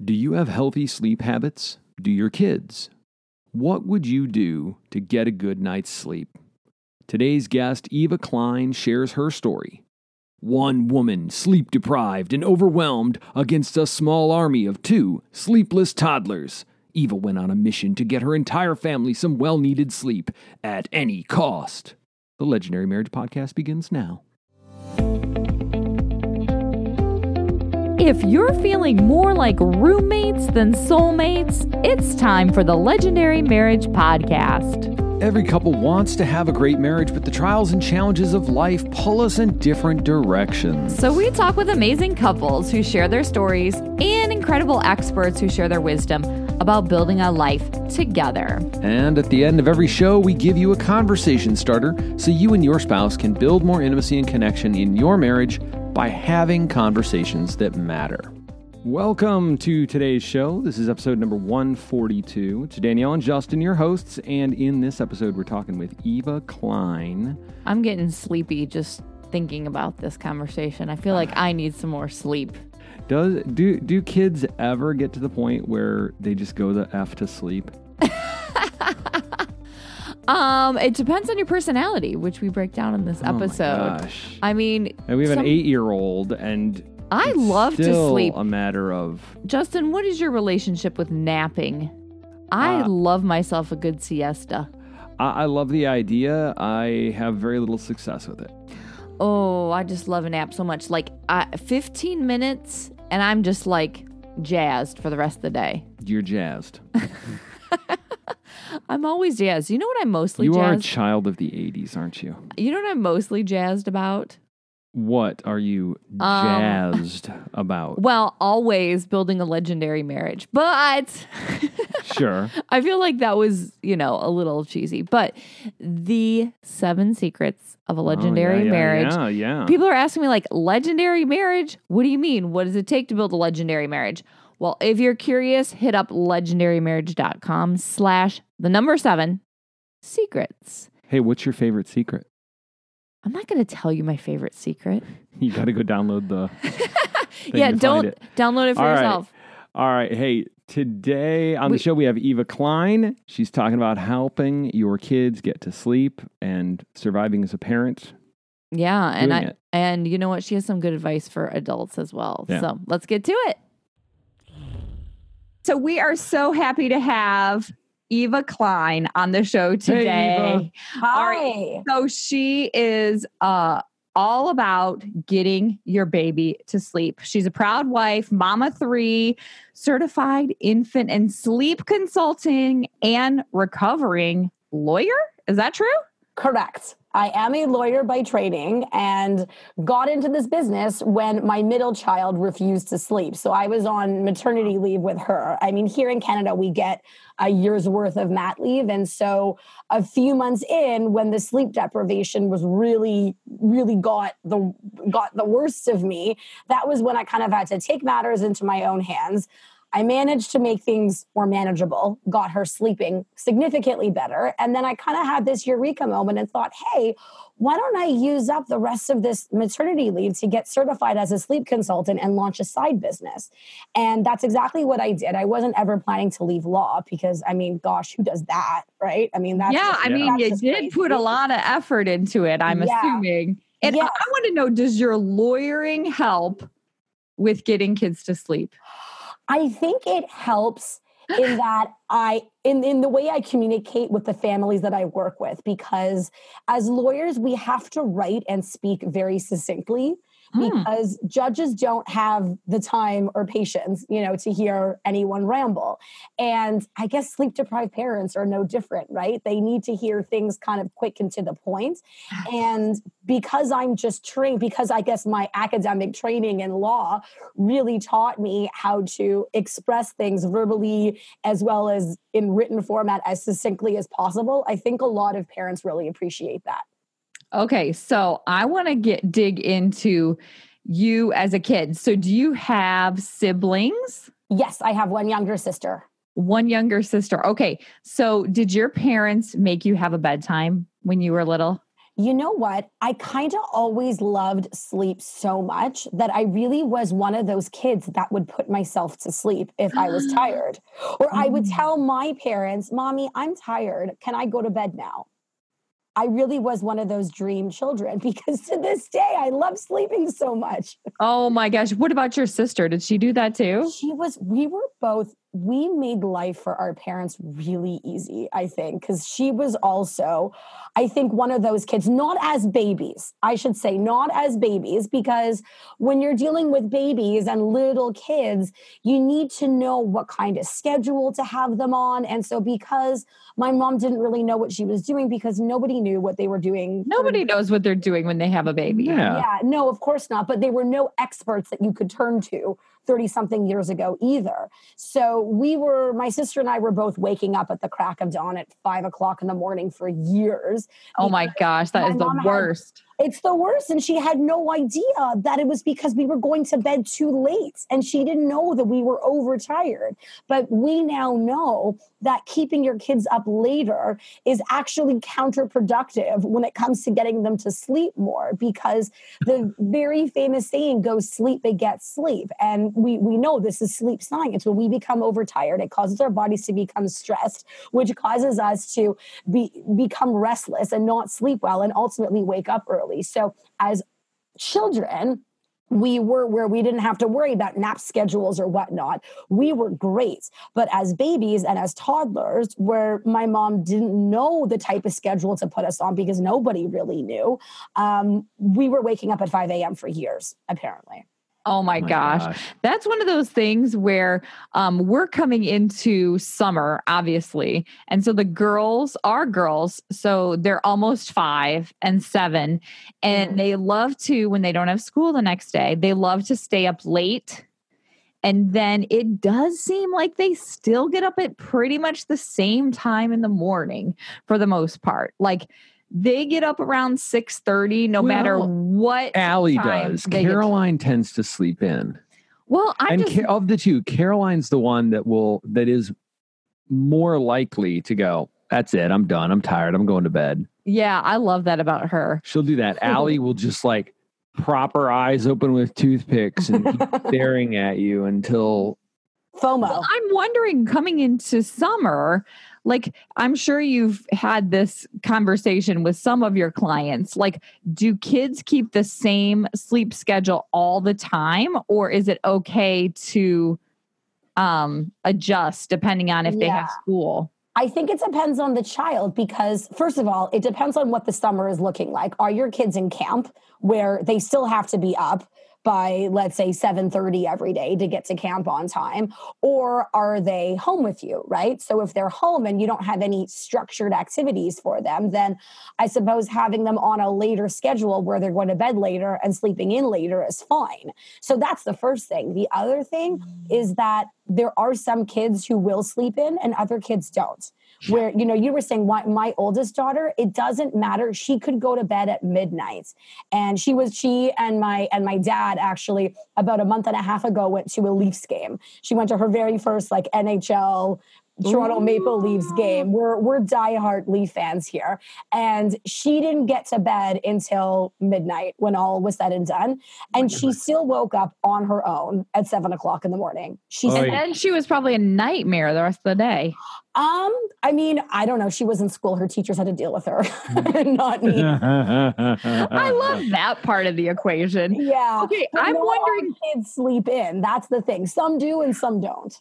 Do you have healthy sleep habits? Do your kids? What would you do to get a good night's sleep? Today's guest, Eva Klein, shares her story. One woman, sleep deprived and overwhelmed, against a small army of two sleepless toddlers. Eva went on a mission to get her entire family some well needed sleep at any cost. The Legendary Marriage Podcast begins now. If you're feeling more like roommates than soulmates, it's time for the Legendary Marriage Podcast. Every couple wants to have a great marriage, but the trials and challenges of life pull us in different directions. So, we talk with amazing couples who share their stories and incredible experts who share their wisdom about building a life together. And at the end of every show, we give you a conversation starter so you and your spouse can build more intimacy and connection in your marriage by having conversations that matter. Welcome to today's show. This is episode number 142. It's Danielle and Justin, your hosts, and in this episode, we're talking with Eva Klein. I'm getting sleepy just thinking about this conversation. I feel like I need some more sleep. Does do do kids ever get to the point where they just go the f to sleep? Um, it depends on your personality, which we break down in this Oh my episode. gosh. I mean, And we have some- an eight-year-old, and I it's love to still sleep. A matter of Justin, what is your relationship with napping? I Uh, love myself a good siesta. I, I love the idea. I have very little success with it. Oh, I just love a nap so much. Like I, 15 minutes, and I'm just like jazzed for the rest of the day. You're jazzed. I'm always jazzed. You know what I'm mostly you are a jazzed? child of the '80s, aren't you? you know what I'm mostly jazzed about? What are you Um, jazzed about? Well, always building a legendary marriage, but Sure. I feel like that was, you know, a little cheesy. But the seven secrets of a legendary Oh, yeah, yeah, marriage. Yeah, yeah. People are asking me, like, legendary marriage? What do you mean? What does it take to build a legendary marriage? Well, if you're curious, hit up legendarymarriage.com slash the number seven secrets. hey, what's your favorite secret? I'm not going to tell you my favorite secret. You got to go download the. yeah, don't it. download it for All right. yourself. All right. Hey, today on We- the show we have Eva Klein. She's talking about helping your kids get to sleep and surviving as a parent. Yeah, and I it. and you know what? She has some good advice for adults as well. Yeah. So let's get to it. So we are so happy to have Eva Klein on the show today. Eva. All right. So she is uh all about getting your baby to sleep. She's a proud wife, mama 3, certified infant and sleep consulting and recovering lawyer. Is that true? Correct. I am a lawyer by training and got into this business when my middle child refused to sleep. So I was on maternity leave with her. I mean, here in Canada, we get a year's worth of mat leave. And so a few months in, when the sleep deprivation was really, really got the got the worst of me, that was when I kind of had to take matters into my own hands. I managed to make things more manageable, got her sleeping significantly better. And then I kind of had this eureka moment and thought, hey, why don't I use up the rest of this maternity leave to get certified as a sleep consultant and launch a side business? And that's exactly what I did. I wasn't ever planning to leave law because, I mean, gosh, who does that, right? I mean, that's yeah, just- I mean, you did crazy. put a lot of effort into it, I'm Yeah. assuming. And I- I want to know does your lawyering help with getting kids to sleep? I think it helps in that I in in the way I communicate with the families that I work with because as lawyers we have to write and speak very succinctly Hmm. because judges don't have the time or patience, you know, to hear anyone ramble. And I guess sleep deprived parents are no different, right? They need to hear things kind of quick and to the point. And because I'm just trained, because I guess my academic training in law really taught me how to express things verbally as well as in written format as succinctly as possible, I think a lot of parents really appreciate that. Okay, so I want to get dig into you as a kid. So do you have siblings? Yes, I have one younger sister. One younger sister. Okay. So did your parents make you have a bedtime when you were little? You know what? I kind of always loved sleep so much that I really was one of those kids that would put myself to sleep if I was tired. Or I would Mm. tell my parents, Mommy, I'm tired. Can I go to bed now? I really was one of those dream children because to this day, I love sleeping so much. Oh my gosh. What about your sister? Did she do that too? She was, we were both, we made life for our parents really easy, I think, because she was also, I think, one of those kids, not as babies, I should say, not as babies, because when you're dealing with babies and little kids, you need to know what kind of schedule to have them on. And so, because my mom didn't really know what she was doing, because nobody knew what they were doing. Nobody knows what they're doing when they have a baby. Yeah. Yeah, no, of course not. But they were no experts that you could turn to 30 something years ago either. So we were, my sister and I were both waking up at the crack of dawn at five o'clock in the morning for years. Oh my gosh. That My is the mom had- worst. It's the worst. And she had no idea that it was because we were going to bed too late. And she didn't know that we were overtired. But we now know that keeping your kids up later is actually counterproductive when it comes to getting them to sleep more because the very famous saying goes sleep begets sleep and we we know this is sleep science when we become overtired it causes our bodies to become stressed which causes us to be become restless and not sleep well and ultimately wake up early so as children we were where we didn't have to worry about nap schedules or whatnot. We were great. But as babies and as toddlers, where my mom didn't know the type of schedule to put us on because nobody really knew, um, we were waking up at 5 a.m. for years, apparently. Oh my, gosh. That's one of those things where um, we're coming into summer, obviously. And so the girls are girls. So they're almost five and seven. And Mhm. they love to, when they don't have school the next day, they love to stay up late. And then it does seem like they still get up at pretty much the same time in the morning for the most part. Like they get up around 6:30 no matter what Allie time does. they get- Caroline tends to sleep in. Well, I and just Ca- of the two, Caroline's the one that will that is more likely to go. That's it. I'm done. I'm tired. I'm going to bed. Yeah, I love that about her. She'll do that. Allie will just like prop her eyes open with toothpicks and keep staring at you until FOMO. Well, I'm wondering coming into summer, like I'm sure you've had this conversation with some of your clients. Like, do kids keep the same sleep schedule all the time, or is it okay to um adjust depending on if they have school? I think it depends on the child because, first of all, it depends on what the summer is looking like. Are your kids in camp where they still have to be up by, let's say, 7:30 every day to get to camp on time? Or are they home with you, right? So if they're home and you don't have any structured activities for them, then I suppose having them on a later schedule where they're going to bed later and sleeping in later is fine. So that's the first thing. The other thing mm. is that there are some kids who will sleep in and other kids don't where you know you were saying why my oldest daughter it doesn't matter. She could go to bed at midnight. And she was she and my and my dad actually about a month and a half ago went to a leafs game. She went to her very first like nhl Toronto Maple Leafs game. We're we're diehard Leaf fans here, and she didn't get to bed until midnight when all was said and done, and she still woke up on her own at seven o'clock in the morning. She Oh, And then she was probably a nightmare the rest of the day. Um, I mean, I don't know. She was in school. Her teachers had to deal with her, not me. I love that part of the equation. Yeah. Okay, But I'm not all wondering. kids sleep in. That's the thing. Some do and some don't.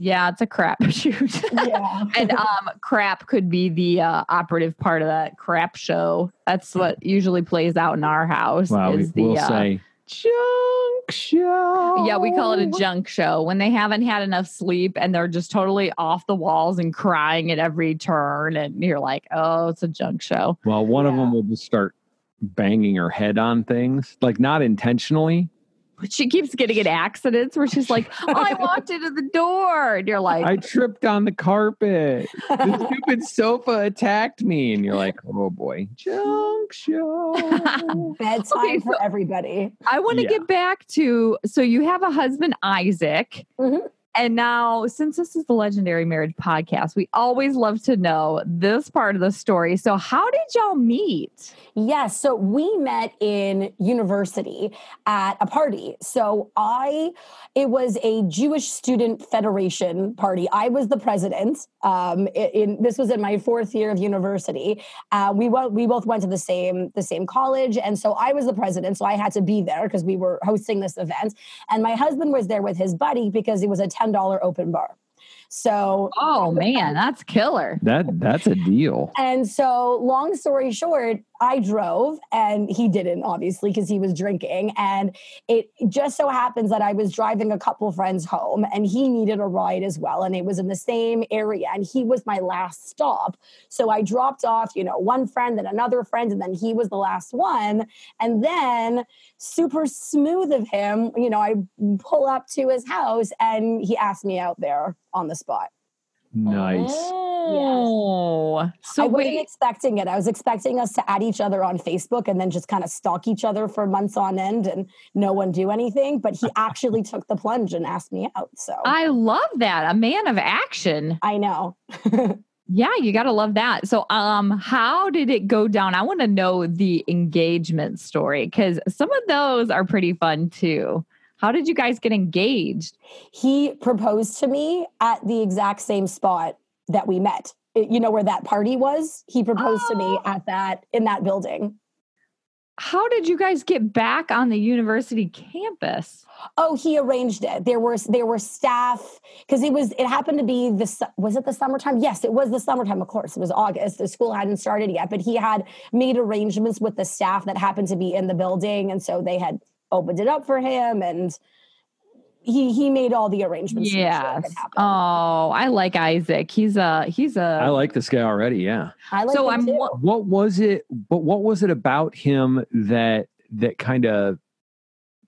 Yeah, it's a crapshoot. Yeah. and um crap could be the uh, operative part of that crap show that's what usually plays out in our house wow, we, is the we'll uh, say junk show. yeah we call it a junk show when they haven't had enough sleep and they're just totally off the walls and crying at every turn and you're like oh it's a junk show Well, one of them will just start banging her head on things, like not intentionally. But she keeps getting in accidents where she's like oh, i walked into the door and you're like I tripped on the carpet. The stupid sofa attacked me, and you're like, "Oh boy, junk show." Bedtime Okay, for everybody. I want to Yeah. get back to so you have a husband, Isaac. Mhm. And now, since this is the Legendary Marriage podcast, we always love to know this part of the story. So, how did y'all meet? Yes. So we met in university at a party. So I, it was a Jewish Student Federation party. I was the president. Um, in, this was in my fourth year of university. Uh, we went, we both went to the same the same college, and so I was the president. So I had to be there because we were hosting this event, and my husband was there with his buddy because it was a ten dollar open bar. So Oh man, that's killer. That that's a deal. and so, long story short, I drove and he didn't, obviously, because he was drinking. And it just so happens that I was driving a couple friends home and he needed a ride as well. And it was in the same area and he was my last stop. So I dropped off, you know, one friend and another friend, and then he was the last one. And then, super smooth of him, you know, I pull up to his house and he asked me out there on the spot. Nice. Oh, so I wasn't wait, expecting it. I was expecting us to add each other on Facebook and then just kind of stalk each other for months on end and no one do anything. But he actually took the plunge and asked me out. So I, love that. A man of action. I know. Yeah, you got to love that. So, um, how did it go down? I want to know the engagement story because some of those are pretty fun too. How did you guys get engaged? he proposed to me at the exact same spot that we met. You know where that party was? He proposed to me Oh. at that in that building. How did you guys get back on the university campus? Oh, he arranged it. There were there were staff because it was it happened to be the su- was it the summertime? Yes, it was the summertime. Of course, it was August. The school hadn't started yet, but he had made arrangements with the staff that happened to be in the building, and so they had opened it up for him, and he he made all the arrangements. Yeah. make sure Yes. it happened. Oh, I like Isaac. He's a he's a. I like this guy already. Yeah. I like so him I'm too. What was it? But what was it about him that that kind of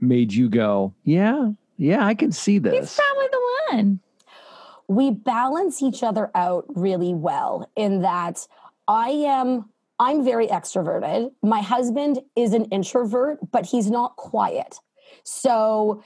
made you go, yeah, yeah, I can see this. he's probably the one. we balance each other out really well in that I am I'm very extroverted. My husband is an introvert, but he's not quiet. So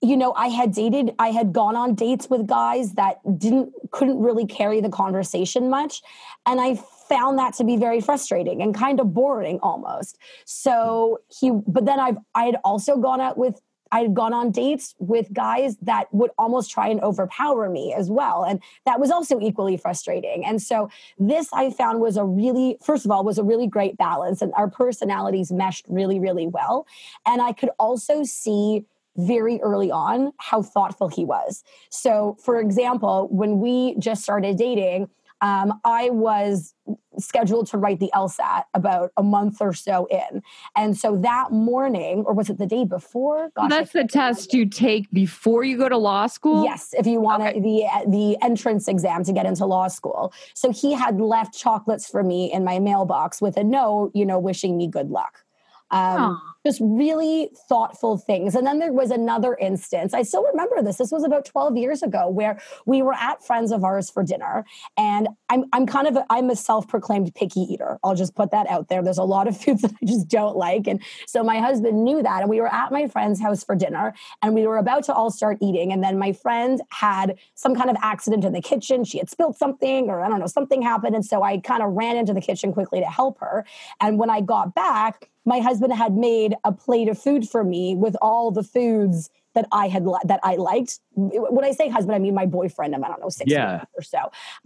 you know, I had dated, I had gone on dates with guys that didn't, couldn't really carry the conversation much. And I found that to be very frustrating and kind of boring almost. So he, but then I've, I had also gone out with, I had gone on dates with guys that would almost try and overpower me as well. And that was also equally frustrating. And so this I found was a really, first of all, was a really great balance and our personalities meshed really, really well. And I could also see very early on how thoughtful he was. So, for example, when we just started dating, um, I was scheduled to write the LSAT about a month or so in. And so that morning, or was it the day before? Gosh, That's the test you take before you go to law school. Yes, if you want Okay. the the entrance exam to get into law school. So he had left chocolates for me in my mailbox with a note, you know, wishing me good luck. Um, just really thoughtful things. And then there was another instance. I still remember this. This was about 12 years ago where we were at friends of ours for dinner. And I'm I'm kind of a, I'm a self-proclaimed picky eater. I'll just put that out there. There's a lot of foods that I just don't like. And so my husband knew that. And we were at my friend's house for dinner and we were about to all start eating. And then my friend had some kind of accident in the kitchen. She had spilled something, or I don't know, something happened. And so I kind of ran into the kitchen quickly to help her. And when I got back, my husband had made a plate of food for me with all the foods that I had li- that I liked. When I say husband, I mean my boyfriend. of, I don't know six Yeah. or so.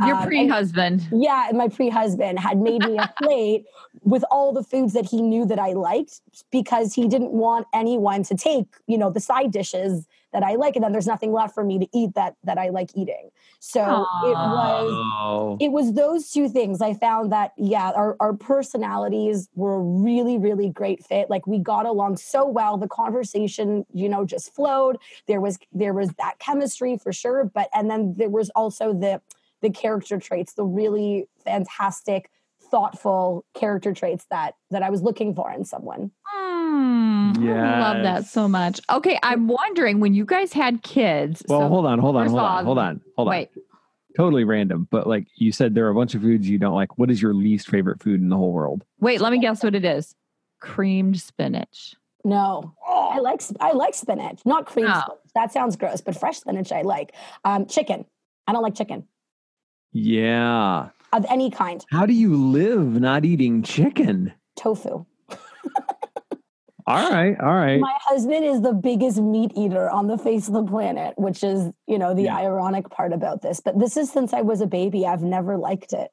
Your Um, pre-husband. yeah, and my pre-husband had made me a plate with all the foods that he knew that I liked because he didn't want anyone to take, you know, the side dishes that I like, and then there's nothing left for me to eat that that I like eating. So it was it was those two things i found that yeah our, our personalities were a really really great fit. Like we got along so well. The conversation you know just flowed. There was there was that chemistry for sure but and then there was also the the character traits the really fantastic thoughtful character traits that that i was looking for in someone Mm, I love that so much. Okay, I'm wondering when you guys had kids. well, so- hold on, hold on, hold on, hold on, hold on. Wait, Totally random, but like you said, there are a bunch of foods you don't like. What is your least favorite food in the whole world? wait. Let me guess what it is. Creamed spinach. No, I like I like spinach, not cream Oh. spinach. That sounds gross, but fresh spinach I like. Um, chicken. I don't like chicken Yeah. Of any kind. How do you live not eating chicken? Tofu. All right. All right. My husband is the biggest meat eater on the face of the planet, which is, you know, the Yeah. ironic part about this. But this is since I was a baby. I've never liked it.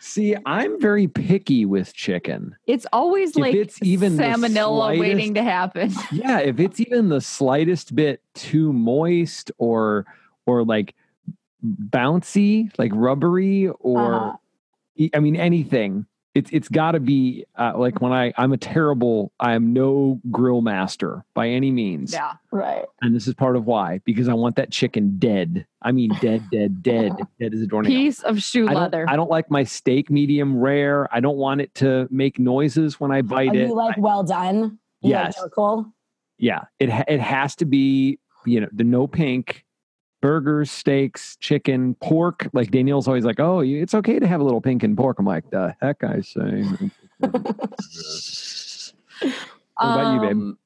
See, I'm very picky with chicken. It's always If like it's even salmonella waiting to happen. Yeah, if it's even the slightest bit too moist or or like bouncy, like rubbery or Uh-huh. I mean anything. It's it's got to be uh, like when I I'm a terrible I am no grill master by any means. Yeah. Right. And this is part of why because I want that chicken dead. I mean dead dead dead dead as a doornail. Piece of shoe I leather. I don't like my steak medium rare. I don't want it to make noises when I bite Are it. you like well done? You like Yes. charcoal? yeah, it ha- it has to be you know the no pink burgers, steaks, chicken, pork. Like Danielle's always like, oh, it's okay to have a little pink and pork. I'm like, the heck I say. What about you, babe? Um,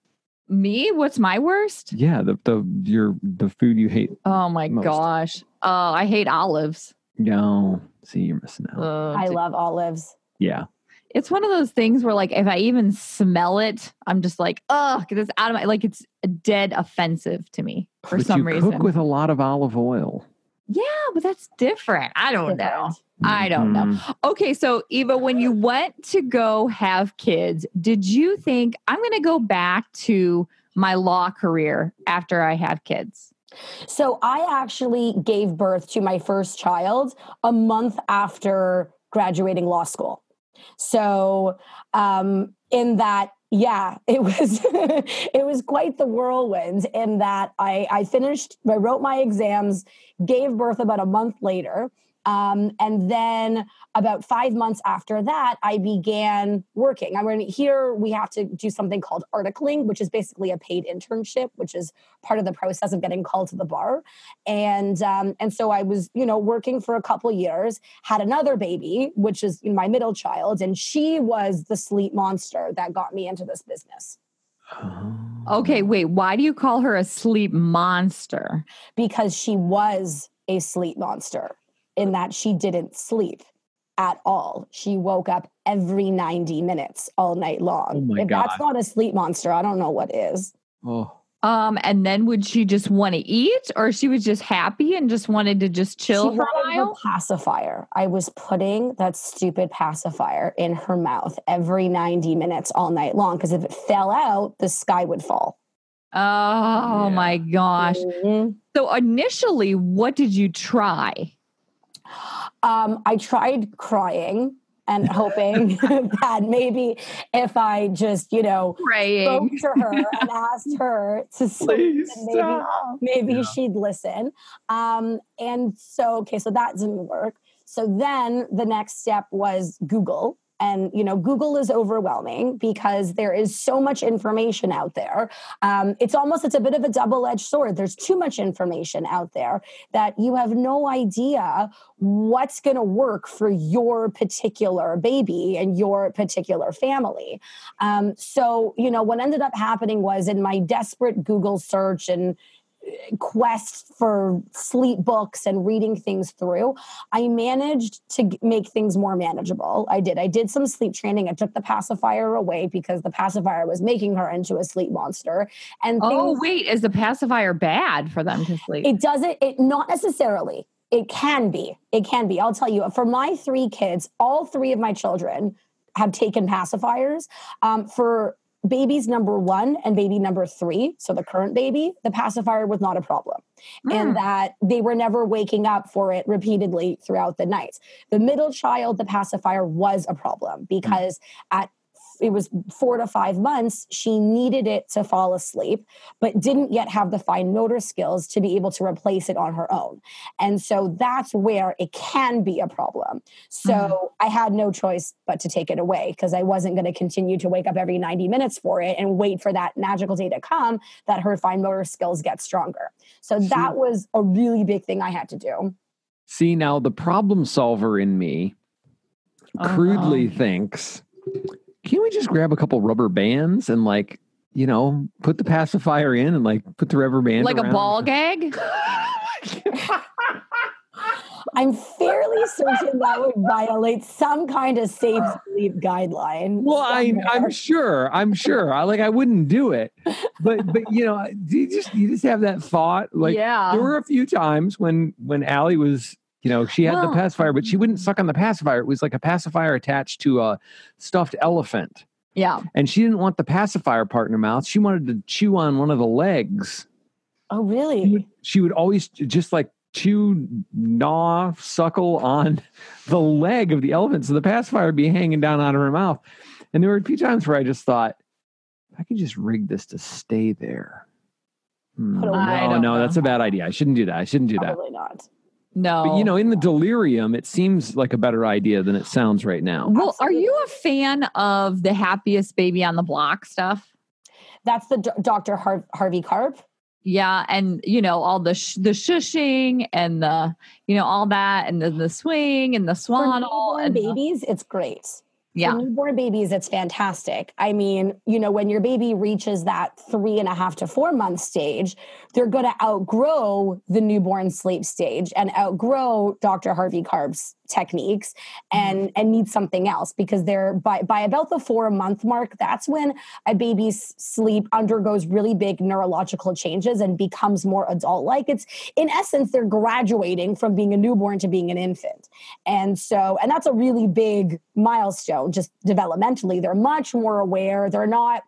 Me? What's my worst? yeah, the the your the food you hate. Oh my Most. gosh. Uh, I hate olives. No, see, you're missing out. Uh, I d- love olives. yeah, it's one of those things where, like, if I even smell it, I'm just like, ugh, get this out of my. Like, it's dead offensive to me for but some you reason. cook with a lot of olive oil. yeah, but that's different. I don't know. I don't know. Mhm. Okay, so Eva, when you went to go have kids, did you think I'm going to go back to my law career after I have kids? So I actually gave birth to my first child a month after graduating law school. So um, in that, yeah, it was it was quite the whirlwind. In that I I finished, I wrote my exams, gave birth about a month later. Um, and then about five months after that, I began working. I mean, here we have to do something called articling, which is basically a paid internship, which is part of the process of getting called to the bar. And um, and so I was, you know, working for a couple years, had another baby, which is my middle child, and she was the sleep monster that got me into this business Oh. Okay, wait, why do you call her a sleep monster? because she was a sleep monster in that she didn't sleep at all. She woke up every 90 minutes all night long. Oh my if that's not a sleep monster, I don't know what is. Oh. Um, and then would she just want to eat, or she was just happy and just wanted to just chill she for a wanted her while? pacifier. I was putting that stupid pacifier in her mouth every 90 minutes all night long because if it fell out, the sky would fall. Oh Yeah. my gosh! Mhm. So initially, what did you try? Um, I tried crying and hoping that maybe if I just, you know, spoke Praying. to her and asked her to sleep, Please maybe stop. maybe Yeah. she'd listen. Um, and so, okay, so that didn't work. So then the next step was Google. And you know, Google is overwhelming because there is so much information out there. Um, it's almost it's a bit of a double-edged sword. There's too much information out there that you have no idea what's going to work for your particular baby and your particular family. Um, so, you know, what ended up happening was in my desperate Google search and quest for sleep books and reading things through, I managed to make things more manageable. I did. I did some sleep training. I took the pacifier away because the pacifier was making her into a sleep monster. And Oh wait, is the pacifier bad for them to sleep? it doesn't, it not necessarily. It can be. It can be. I'll tell you, for my three kids, all three of my children have taken pacifiers. Um, for babies number one and baby number three, so the current baby, the pacifier was not a problem. Mm. And that they were never waking up for it repeatedly throughout the night. The middle child, the pacifier was a problem because at it was four to five months, she needed it to fall asleep, but didn't yet have the fine motor skills to be able to replace it on her own. And so that's where it can be a problem. So Mhm. I had no choice but to take it away because I wasn't going to continue to wake up every 90 minutes for it and wait for that magical day to come that her fine motor skills get stronger. So that was a really big thing I had to do. See, now the problem solver in me crudely no. thinks, can we just grab a couple rubber bands and like you know, put the pacifier in and like put the rubber band like a ball gag. I'm fairly certain that would violate some kind of safe sleep guideline. Well, I, somewhere. I'm sure. I'm sure. I like. I wouldn't do it, but but you know, do you just you just have that thought? Like yeah. there were a few times when when Allie was, you know, she had Well- the pacifier, but she wouldn't suck on the pacifier. It was like a pacifier attached to a stuffed elephant, yeah. and she didn't want the pacifier part in her mouth. She wanted to chew on one of the legs. Oh, She really? would, she would always just like chew, gnaw, suckle on the leg of the elephant, so the pacifier would be hanging down out of her mouth. And there were a few times where I just thought, I could just rig this to stay there. Hmm, no, I don't no, know. that's a bad idea. I shouldn't do that. I shouldn't do that. Probably not. No. But you know, in the delirium, it seems like a better idea than it sounds right now. well, are you a fan of the happiest baby on the block stuff? That's the D- Dr. Har- Harvey Karp. Yeah, and you know all the sh- the shushing and the you know all that and the, the swing and the For swaddle newborn and the- babies, it's great. Yeah, For newborn babies, it's fantastic. I mean, you know, when your baby reaches that three and a half to four month stage, they're going to outgrow the newborn sleep stage and outgrow Dr. Harvey Karp's techniques and mm-hmm. and need something else because they're by by about the four month mark that's when a baby's sleep undergoes really big neurological changes and becomes more adult like it's in essence they're graduating from being a newborn to being an infant. And so and that's a really big milestone just developmentally. They're much more aware. They're not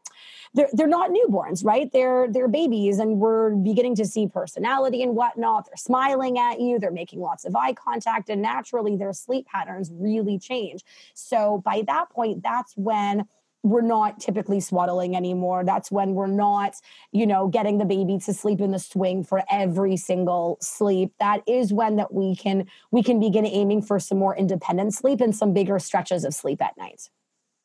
they're, they're not newborns, right? They're they're babies, and we're beginning to see personality and whatnot. They're smiling at you, they're making lots of eye contact, and naturally their sleep patterns really change. So by that point, that's when we're not typically swaddling anymore. That's when we're not, you know, getting the baby to sleep in the swing for every single sleep. That is when that we can we can begin aiming for some more independent sleep and some bigger stretches of sleep at night.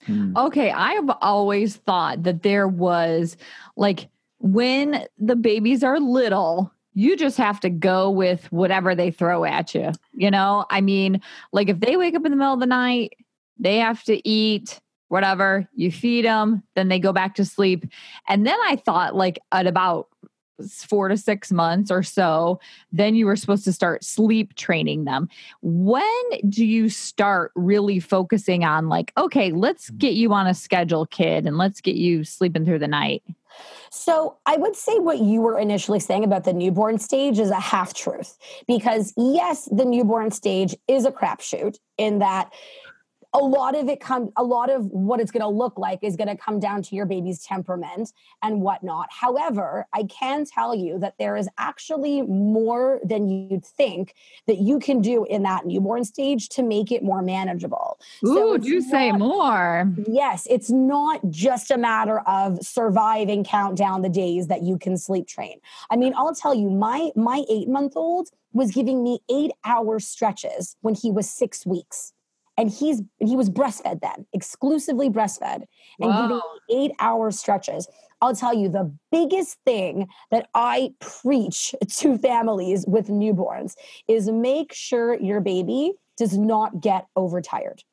Hmm. Okay, I have always thought that there was like when the babies are little, you just have to go with whatever they throw at you. You know, I mean, like if they wake up in the middle of the night, they have to eat whatever, you feed them, then they go back to sleep. And then I thought like at about four to six months or so, then you were supposed to start sleep training them. When do you start really focusing on, like, okay, let's mm. get you on a schedule, kid, and let's get you sleeping through the night? So I would say what you were initially saying about the newborn stage is a half truth because yes, the newborn stage is a crapshoot in that a lot of it come a lot of what it's going to look like is going to come down to your baby's temperament and whatnot however i can tell you that there is actually more than you'd think that you can do in that newborn stage to make it more manageable So Ooh, it's do say not- more. Yes, it's not just a matter of surviving count down the days that you can sleep train. I mean, I'll tell you, my my eight month old was giving me eight hour stretches when he was six weeks. And he's he was breastfed then, exclusively breastfed, and giving Wow. me eight hour stretches. I'll tell you the biggest thing that I preach to families with newborns is make sure your baby does not get overtired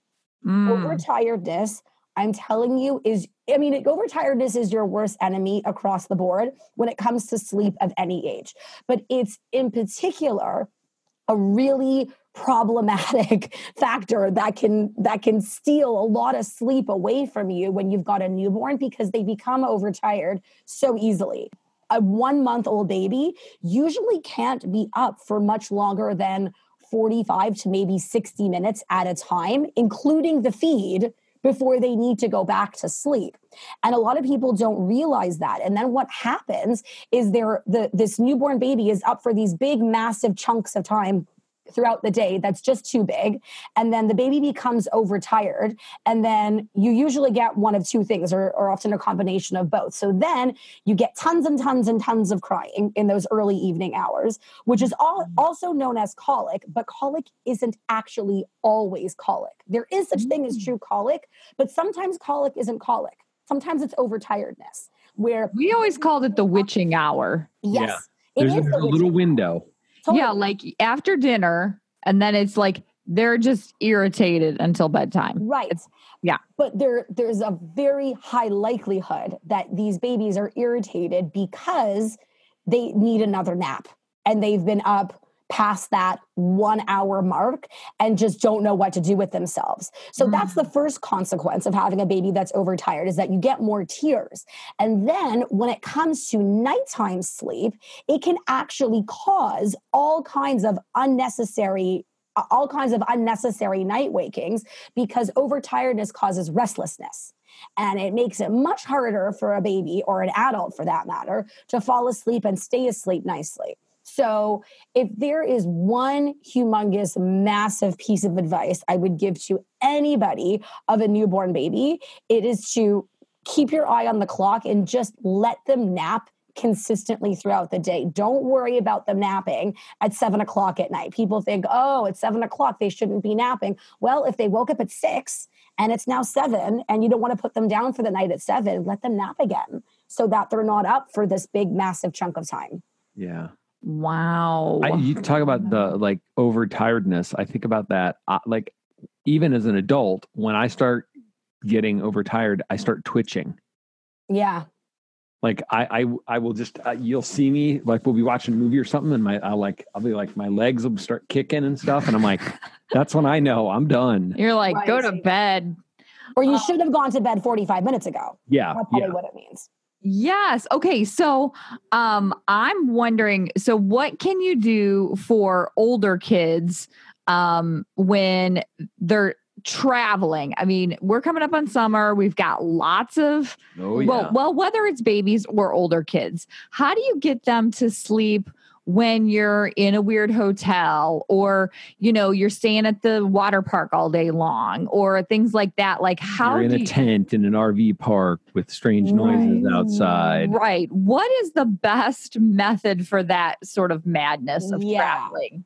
Mm. overtiredness i'm telling you is i mean overtiredness is your worst enemy across the board when it comes to sleep of any age but it's in particular a really problematic factor that can that can steal a lot of sleep away from you when you've got a newborn because they become overtired so easily a one month old baby usually can't be up for much longer than 45 to maybe 60 minutes at a time, including the feed before they need to go back to sleep. And a lot of people don't realize that. And then what happens is there the this newborn baby is up for these big massive chunks of time throughout the day that's just too big and then the baby becomes overtired and then you usually get one of two things or, or often a combination of both. So then you get tons and tons and tons of crying in those early evening hours which is all, mm-hmm. also known as colic but colic isn't actually always colic. There is such thing as mm. true colic but sometimes colic isn't colic. Sometimes it's overtiredness where We always called it the witching hour. yes. It There's a, the a little window. Yeah, like after dinner, and then it's like They're just irritated until bedtime. Right. yeah. But there there's a very high likelihood that these babies are irritated because they need another nap and they've been up past that one hour mark and just don't know what to do with themselves. So that's the mm. first consequence of having a baby that's overtired is that you get more tears. And then when it comes to nighttime sleep, it can actually cause all kinds of unnecessary all kinds of unnecessary night wakings because overtiredness causes restlessness. And it makes it much harder for a baby or an adult for that matter to fall asleep and stay asleep nicely. So, if there is one humongous, massive piece of advice I would give to anybody of a newborn baby, it is to keep your eye on the clock and just let them nap consistently throughout the day. Don't worry about them napping at seven o'clock at night. People think, oh, it's seven o'clock, they shouldn't be napping. Well, if they woke up at six and it's now seven and you don't want to put them down for the night at seven, let them nap again so that they're not up for this big, massive chunk of time. Yeah. Wow. I, you talk about the like overtiredness. I think about that. Uh, like even as an adult, when I start getting overtired, I start twitching. Yeah. Like I, I, I will just uh, you'll see me like we'll be watching a movie or something, and my I'll like I'll be like my legs will start kicking and stuff, and I'm like, that's when I know I'm done. You're like, go to bed. Or you Oh. should have gone to bed 45 minutes ago. Yeah, That's probably yeah. what it means. Yes. Okay. So um I'm wondering so what can you do for older kids um when they're traveling? I mean, we're coming up on summer. We've got lots of Oh yeah. well, well, whether it's babies or older kids, how do you get them to sleep when you're in a weird hotel or you know you're staying at the water park all day long or things like that? Like how You're in do a you, tent in an RV park with strange noises Right. outside. Right. What is the best method for that sort of madness of Yeah. traveling?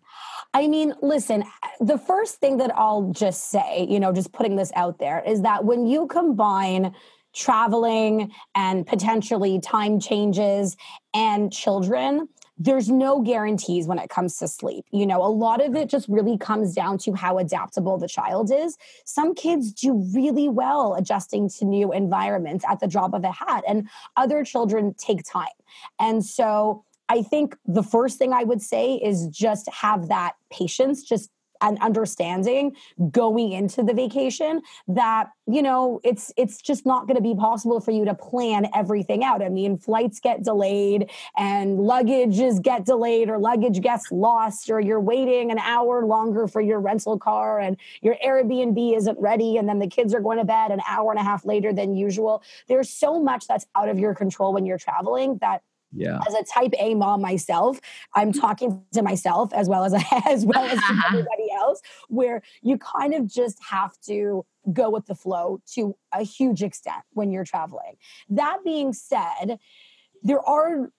I mean, listen, the first thing that I'll just say, you know, just putting this out there is that when you combine traveling and potentially time changes and children, there's no guarantees when it comes to sleep. You know, a lot of it just really comes down to how adaptable the child is. Some kids do really well adjusting to new environments at the drop of a hat, and other children take time. And so I think the first thing I would say is just have that patience, just an understanding going into the vacation that you know it's it's just not going to be possible for you to plan everything out. I mean flights get delayed and luggages get delayed or luggage gets lost or you're waiting an hour longer for your rental car and your airbnb isn't ready and then the kids are going to bed an hour and a half later than usual. There's so much that's out of your control when you're traveling that Yeah. as a type A mom myself, I'm mm-hmm. talking to myself as well as as well as to everybody else, where you kind of just have to go with the flow to a huge extent when you're traveling. That being said, there are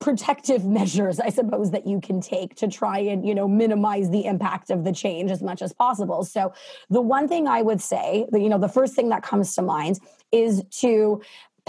protective measures i suppose that you can take to try and you know minimize the impact of the change as much as possible so the one thing i would say that you know the first thing that comes to mind is to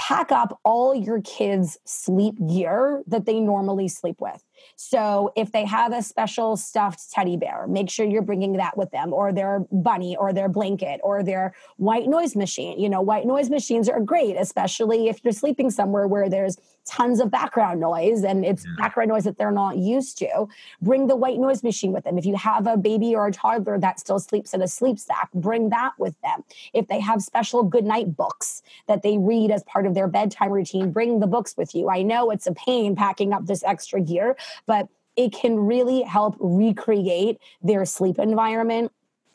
pack up all your kids' sleep gear that they normally sleep with. So if they have a special stuffed teddy bear, make sure you're bringing that with them, or their bunny, or their blanket, or their white noise machine. You know, white noise machines are great, especially if you're sleeping somewhere where there's tons of background noise and it's background noise that they're not used to. Bring the white noise machine with them. If you have a baby or a toddler that still sleeps in a sleep sack, bring that with them. If they have special goodnight books that they read as part of their bedtime routine, bring the books with you. I know it's a pain packing up this extra gear, but it can really help recreate their sleep environment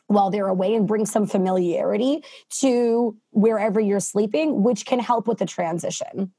while they're away and bring some familiarity to wherever you're sleeping, which can help with the transition.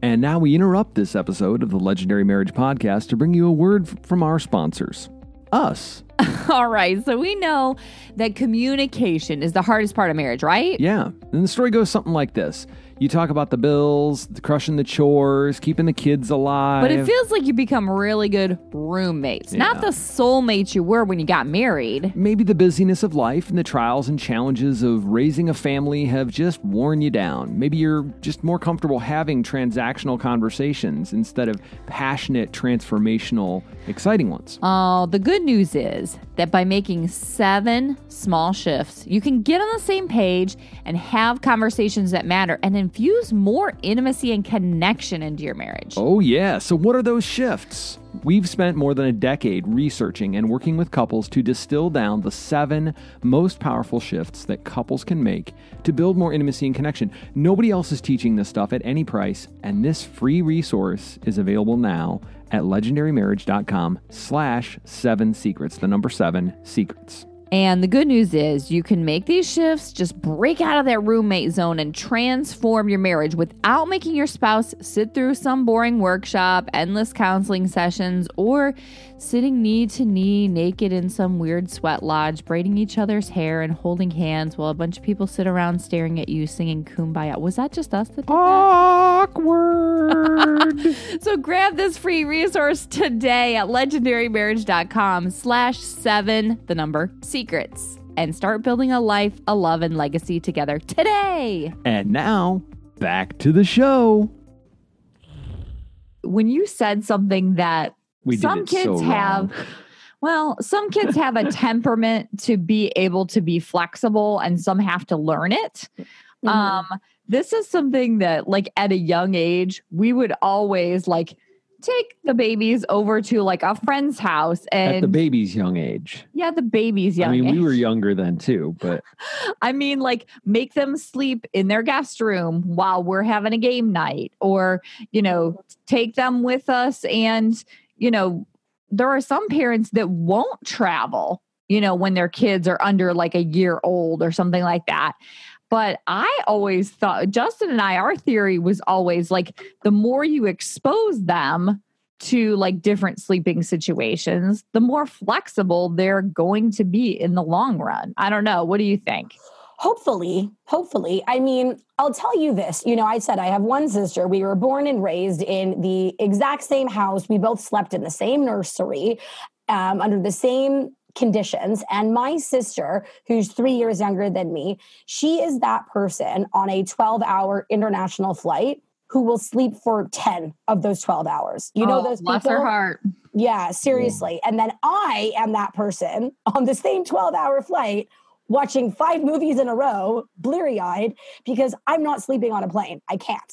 And now we interrupt this episode of the Legendary Marriage Podcast to bring you a word from our sponsors, us. All right. So we know that communication is the hardest part of marriage, right? Yeah. And the story goes something like this you talk about the bills, the crushing the chores, keeping the kids alive. But it feels like you become really good roommates, not Yeah. the soulmates you were when you got married. Maybe the busyness of life and the trials and challenges of raising a family have just worn you down. Maybe you're just more comfortable having transactional conversations instead of passionate, transformational, exciting ones. Oh, the good news is that by making seven small shifts, you can get on the same page and have conversations that matter and infuse more intimacy and connection into your marriage. Oh, yeah. So, what are those shifts? We've spent more than a decade researching and working with couples to distill down the seven most powerful shifts that couples can make to build more intimacy and connection. Nobody else is teaching this stuff at any price, and this free resource is available now at legendarymarriage.com slash seven secrets, the number seven secrets. And the good news is you can make these shifts, just break out of that roommate zone and transform your marriage without making your spouse sit through some boring workshop, endless counseling sessions, or sitting knee to knee naked in some weird sweat lodge, braiding each other's hair and holding hands while a bunch of people sit around staring at you singing kumbaya. Was that just us that did that? Awkward. So grab this free resource today at legendarymarriage.com slash seven, the number, secrets, and start building a life, a love, and legacy together today. and now, back to the show. When you said something that We did some it so kids wrong. have well some kids have a temperament to be able to be flexible and some have to learn it Mhm. um this is something that like at a young age we would always like take the babies over to like a friend's house and at the baby's young age. yeah the baby's young I mean, we were younger then too, but I mean, like make them sleep in their guest room while we're having a game night, or, you know, take them with us. And, you know, there are some parents that won't travel, you know, when their kids are under like a year old or something like that. But I always thought, Justin and I, our theory was always like the more you expose them to like different sleeping situations, the more flexible they're going to be in the long run. I don't know. What do you think? Hopefully, hopefully. I mean, I'll tell you this. You know, I said I have one sister. We were born and raised in the exact same house. We both slept in the same nursery um, under the same conditions. And my sister, who's three years younger than me, she is that person on a 12 hour international flight who will sleep for 10 of those 12 hours. You know, Oh, those bless people. her heart. Yeah, seriously. And then I am that person on the same 12 hour flight watching five movies in a row, bleary eyed, because I'm not sleeping on a plane. I can't.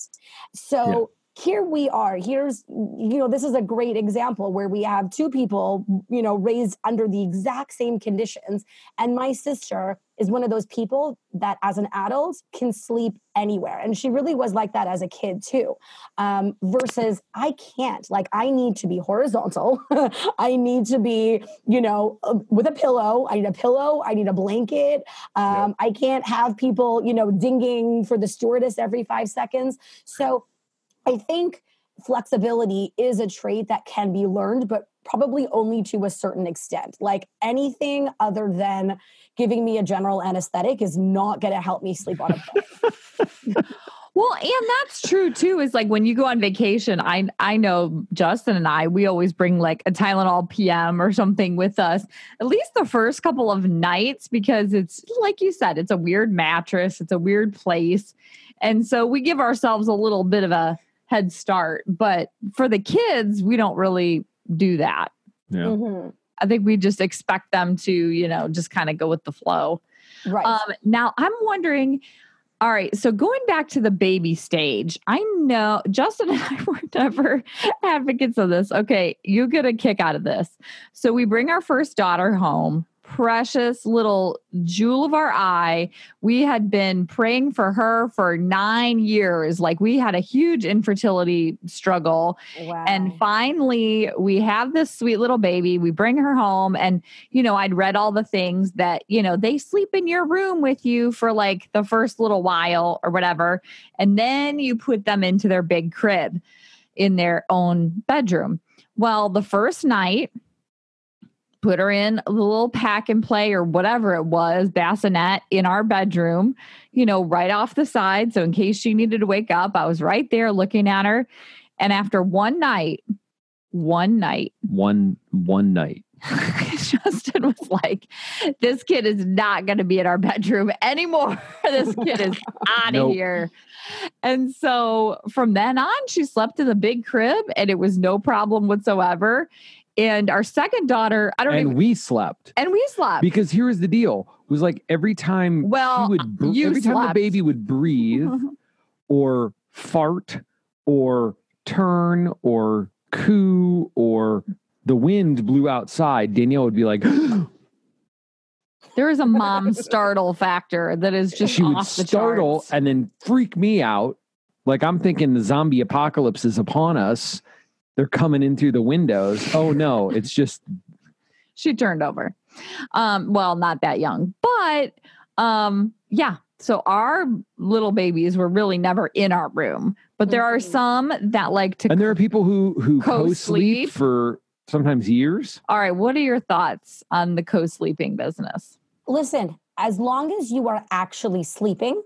So here we are. Here's, you know, this is a great example where we have two people, you know, raised under the exact same conditions. And my sister is one of those people that as an adult can sleep anywhere. And she really was like that as a kid too um, versus I can't. Like, I need to be horizontal. I need to be, you know, uh, with a pillow. I need a pillow. I need a blanket. Um, I can't have people, you know, dinging for the stewardess every five seconds. So I think flexibility is a trait that can be learned, but probably only to a certain extent. Like anything other than giving me a general anesthetic is not going to help me sleep on a plane. Well, and that's true too. Is like when you go on vacation, I I know Justin and I, we always bring like a Tylenol PM or something with us, at least the first couple of nights, because it's like you said, it's a weird mattress, it's a weird place. And so we give ourselves a little bit of a head start. But for the kids, we don't really do that. yeah. Mhm. I think we just expect them to, you know, just kind of go with the flow. Right. Um, now I'm wondering. All right, so going back to the baby stage, I know Justin and I were never advocates of this. Okay, you get a kick out of this. So we bring our first daughter home, precious little jewel of our eye. We had been praying for her for nine years. Like we had a huge infertility struggle. wow. And finally, we have this sweet little baby. We bring her home, and you know, I'd read all the things that you know they sleep in your room with you for like the first little while or whatever, and then you put them into their big crib in their own bedroom. Well, the first night, put her in the little pack and play or whatever it was, bassinet in our bedroom, you know, right off the side. So in case she needed to wake up, I was right there looking at her. And after one night, one night, One one night. Justin was like, This kid is not going to be in our bedroom anymore. this kid is out of Nope. here. And so from then on, she slept in the big crib and it was no problem whatsoever. And our second daughter, I don't know. And even, we slept. and we slept. Because here's the deal. It was like every time Well, she would every time the baby would breathe or fart or turn or coo or the wind blew outside, Danielle would be like, there is a mom startle factor that is just she would startle charts. and then freak me out. Like I'm thinking the zombie apocalypse is upon us. They're coming in through the windows. Oh no, it's just she turned over. Um, well, not that young, but um, yeah. So our little babies were really never in our room, but there are Mhm. some that like to. and there are people who who Co-sleep. co-sleep for sometimes years. All right, what are your thoughts on the co-sleeping business? listen, as long as you are actually sleeping,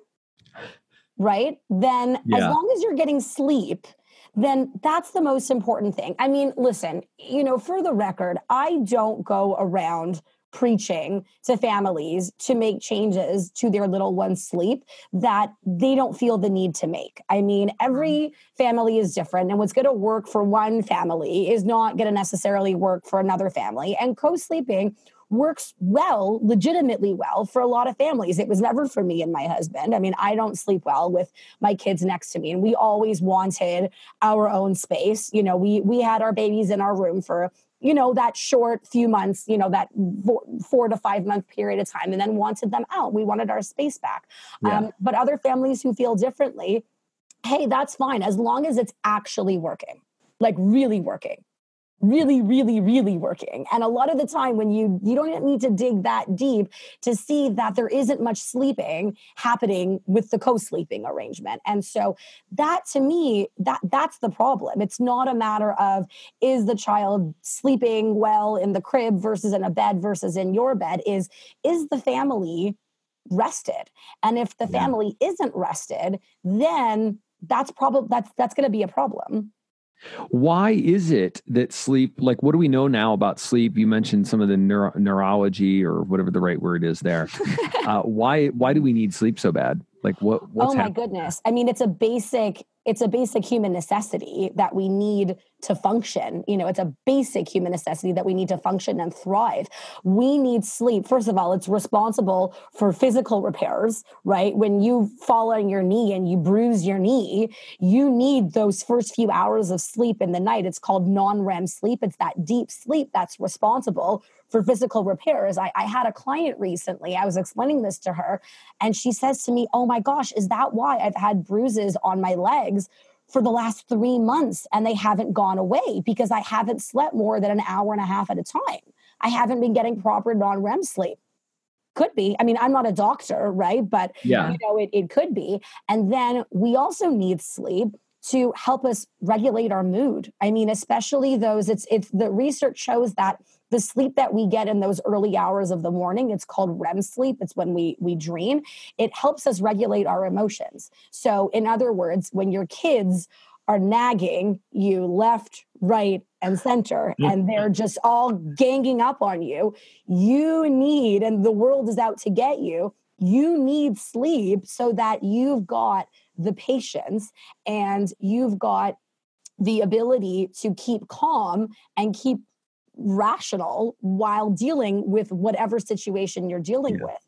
right? Then as long as you're getting sleep, then that's the most important thing. I mean, listen, you know, for the record, I don't go around preaching to families to make changes to their little one's sleep that they don't feel the need to make. I mean, every mm-hmm. family is different, and what's going to work for one family is not going to necessarily work for another family. And co sleeping works well, legitimately well for a lot of families. It was never for me and my husband. I mean, I don't sleep well with my kids next to me, and we always wanted our own space. You know, we we had our babies in our room for you know that short few months, you know that four, four to five month period of time, and then wanted them out. We wanted our space back. Yeah. Um, but other families who feel differently, hey, that's fine as long as it's actually working, like really working really really really working. And a lot of the time when you you don't need to dig that deep to see that there isn't much sleeping happening with the co-sleeping arrangement. And so that to me that that's the problem. It's not a matter of is the child sleeping well in the crib versus in a bed versus in your bed is is the family rested? And if the Yeah. family isn't rested then that's probably that's that's going to be a problem Why is it that sleep, like, what do we know now about sleep? You mentioned some of the neuro- neurology or whatever the right word is there. uh, why, why do we need sleep so bad? Like, what, what's oh my happening? goodness. I mean it's a basic it's a basic human necessity that we need to function. You know it's a basic human necessity that we need to function and thrive. We need sleep. First of all it's responsible for physical repairs right? When you fall on your knee and you bruise your knee you need those first few hours of sleep in the night. It's called non-rem sleep. It's that deep sleep that's responsible for physical repairs I, I had a client recently i was explaining this to her and she says to me, Oh my gosh, is that why I've had bruises on my legs for the last three months and they haven't gone away? Because I haven't slept more than an hour and a half at a time. I haven't been getting proper non REM sleep. Could be. I mean, I'm not a doctor, right? But Yeah. you know, it, it could be. And then we also need sleep to help us regulate our mood. I mean, especially those, it's it's the research shows that the sleep that we get in those early hours of the morning, it's called REM sleep. It's when we we dream. It helps us regulate our emotions. So, in other words, when your kids are nagging you left, right, and center, and they're just all ganging up on you, you need, and the world is out to get you, you need sleep so that you've got the patience and you've got the ability to keep calm and keep rational while dealing with whatever situation you're dealing Yeah. with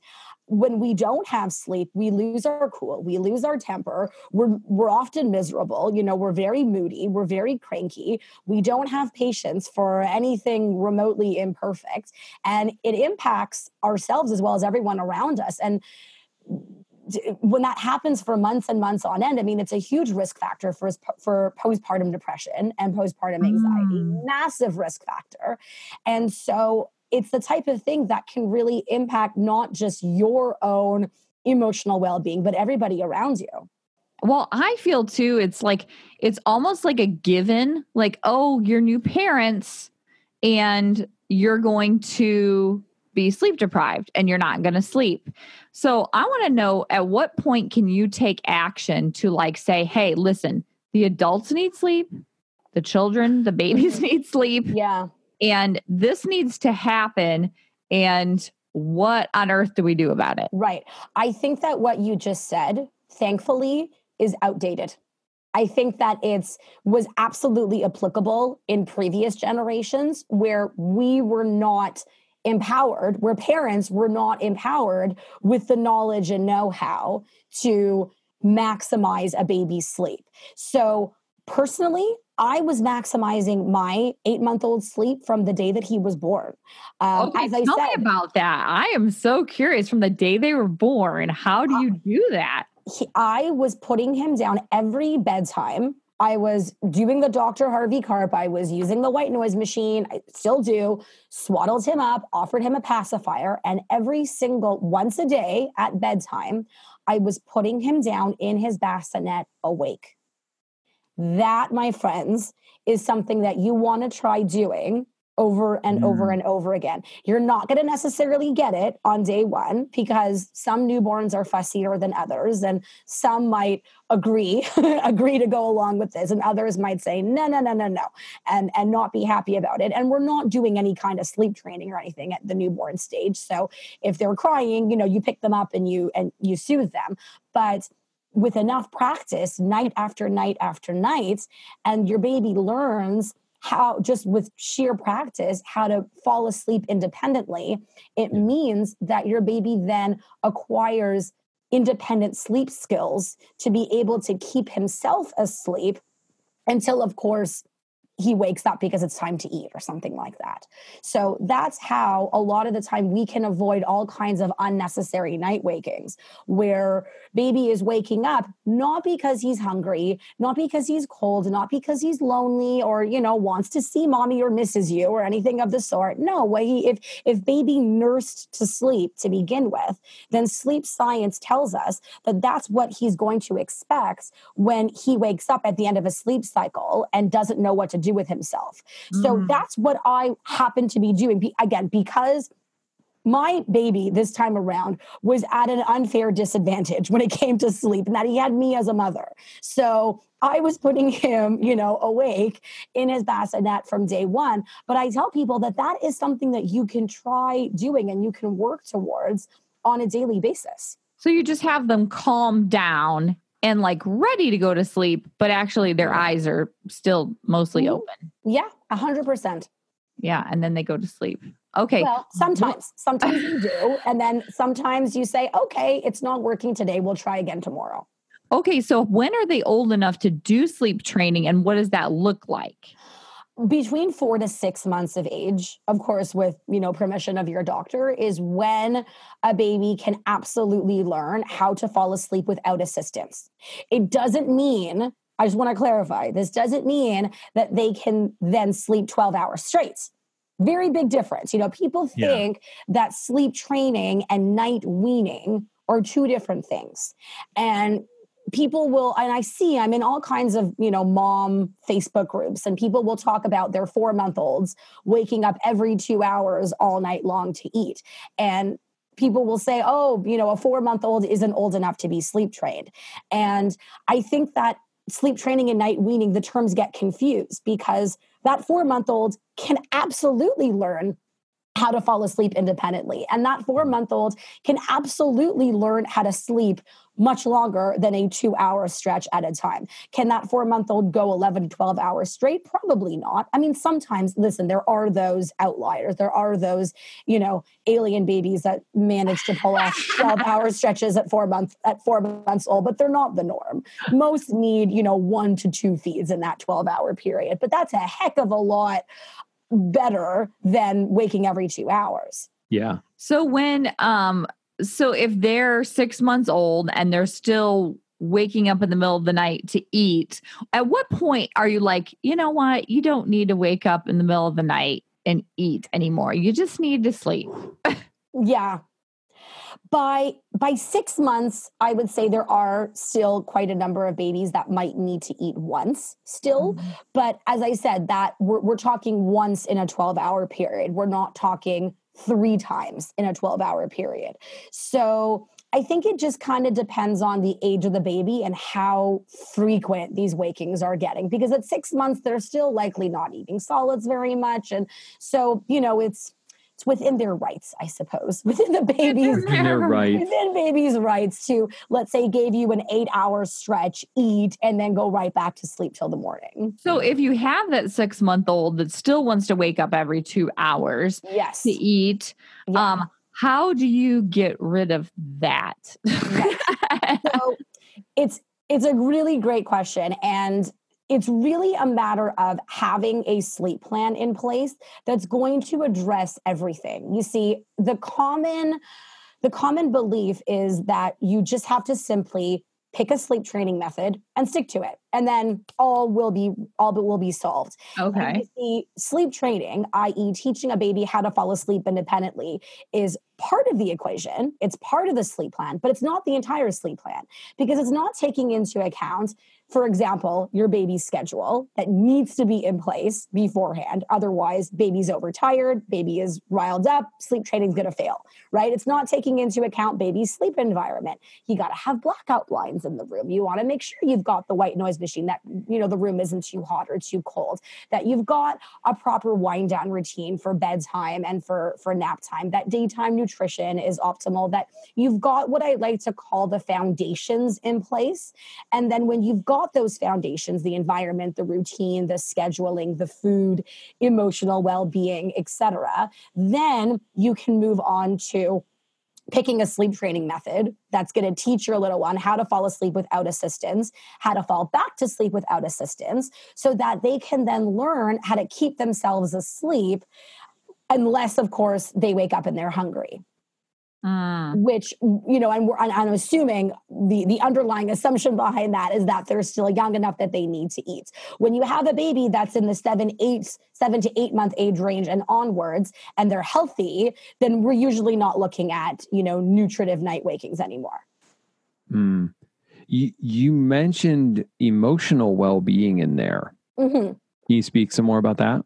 when we don't have sleep we lose our cool we lose our temper we're we're often miserable you know we're very moody we're very cranky we don't have patience for anything remotely imperfect and it impacts ourselves as well as everyone around us and when that happens for months and months on end, I mean, it's a huge risk factor for for postpartum depression and postpartum anxiety, Mm. massive risk factor. And so it's the type of thing that can really impact not just your own emotional well-being, but everybody around you. Well, I feel too, it's like, it's almost like a given, like, oh, you're new parents, and you're going to be sleep deprived and you're not going to sleep. So I want to know at what point can you take action to like say, hey, listen, the adults need sleep, the children, the babies need sleep, Yeah. and this needs to happen. And what on earth do we do about it? Right. I think that what you just said, thankfully, is outdated. I think that it's was absolutely applicable in previous generations where we were not empowered, where parents were not empowered with the knowledge and know-how to maximize a baby's sleep. So personally, I was maximizing my eight month old sleep from the day that he was born. Um, okay, as I tell me about that. I am so curious from the day they were born. How do you do that? he, I was putting him down every bedtime. I was doing the Dr. Harvey Karp. I was using the white noise machine. I still do. Swaddled him up, offered him a pacifier, and every single once a day at bedtime, I was putting him down in his bassinet awake. That, my friends, is something that you want to try doing over and over Mm. and over again. You're not going to necessarily get it on day one because some newborns are fussier than others, and some might agree agree to go along with this, and others might say no, no, no, no, no, and and not be happy about it. And we're not doing any kind of sleep training or anything at the newborn stage. So if they're crying, you know, you pick them up and you and you soothe them, but with enough practice night after night after night and your baby learns how just with sheer practice how to fall asleep independently it means that your baby then acquires independent sleep skills to be able to keep himself asleep until of course he wakes up because it's time to eat or something like that. So that's how a lot of the time we can avoid all kinds of unnecessary night wakings where baby is waking up not because he's hungry, not because he's cold, not because he's lonely or you know wants to see mommy or misses you or anything of the sort. No, what he if if baby nursed to sleep to begin with, then sleep science tells us that that's what he's going to expect when he wakes up at the end of a sleep cycle and doesn't know what to do with himself. So Mm. that's what I happen to be doing. Again, because my baby this time around was at an unfair disadvantage when it came to sleep, and that he had me as a mother. So I was putting him, you know, awake in his bassinet from day one. But I tell people that that is something that you can try doing and you can work towards on a daily basis. So you just have them calm down and like ready to go to sleep, but actually their eyes are still mostly Mhm. open. Yeah, a hundred percent. Yeah. And then they go to sleep. Okay. Well, sometimes, sometimes you do, and then sometimes you say, "Okay, it's not working today. We'll try again tomorrow." Okay. So when are they old enough to do sleep training and what does that look like? between four to six months of age of course with you know permission of your doctor is when a baby can absolutely learn how to fall asleep without assistance it doesn't mean i just want to clarify this doesn't mean that they can then sleep 12 hours straight very big difference. You know people Yeah. think that sleep training and night weaning are two different things. And people will and i see i'm in all kinds of you know mom facebook groups and people will talk about their four month olds waking up every two hours all night long to eat. And people will say oh you know a four month old isn't old enough to be sleep trained. And i think that sleep training and night weaning the terms get confused because that four month old can absolutely learn how to fall asleep independently. And that four month old can absolutely learn how to sleep much longer than a two hour stretch at a time. Can that four month old go 11 to 12 hours straight? Probably not. I mean, sometimes, listen, there are those outliers. There are those, you know, alien babies that manage to pull off 12 hour stretches at four months at four months old, but they're not the norm. Most need, you know, one to two feeds in that 12 hour period. But that's a heck of a lot better than waking every two hours. Yeah. So when um so if they're 6 months old and they're still waking up in the middle of the night to eat, at what point are you like, you know what, you don't need to wake up in the middle of the night and eat anymore. You just need to sleep. Yeah. by by six months i would say there are still quite a number of babies that might need to eat once still Mm-hmm. but as i said that we're, we're talking once in a 12 hour period we're not talking three times in a 12 hour period. So i think it just kind of depends on the age of the baby and how frequent these wakings are getting because at six months they're still likely not eating solids very much and so you know it's it's within their rights, I suppose, within the baby's And they're right. within baby's rights to let's say gave you an eight hour stretch, eat, and then go right back to sleep till the morning. So if you have that six month old that still wants to wake up every two hours Yes. to eat, Yeah. um, how do you get rid of that? so it's it's a really great question and it's really a matter of having a sleep plan in place that's going to address everything you see the common the common belief is that you just have to simply pick a sleep training method and stick to it and then all will be all but will be solved okay. see, sleep training, i.e., teaching a baby how to fall asleep independently, is part of the equation. It's part of the sleep plan, but it's not the entire sleep plan because it's not taking into account, for example, your baby's schedule that needs to be in place beforehand. Otherwise, baby's overtired, baby is riled up, sleep training's going to fail, right? It's not taking into account baby's sleep environment. You got to have blackout blinds in the room. You want to make sure you've got the white noise machine that you know the room isn't too hot or too cold that you've got a proper wind down routine for bedtime and for for nap time that daytime nutrition is optimal that you've got what i like to call the foundations in place and then when you've got those foundations the environment the routine the scheduling the food emotional well-being etc then you can move on to picking a sleep training method that's going to teach your little one how to fall asleep without assistance, how to fall back to sleep without assistance, so that they can then learn how to keep themselves asleep, unless, of course, they wake up and they're hungry. Mm. Which you know, and, we're, and I'm assuming the the underlying assumption behind that is that they're still young enough that they need to eat. When you have a baby that's in the seven, eight, seven to eight month age range and onwards, and they're healthy, then we're usually not looking at you know nutritive night wakings anymore. Hmm. You, you mentioned emotional well being in there. Mhm. Can you speak some more about that?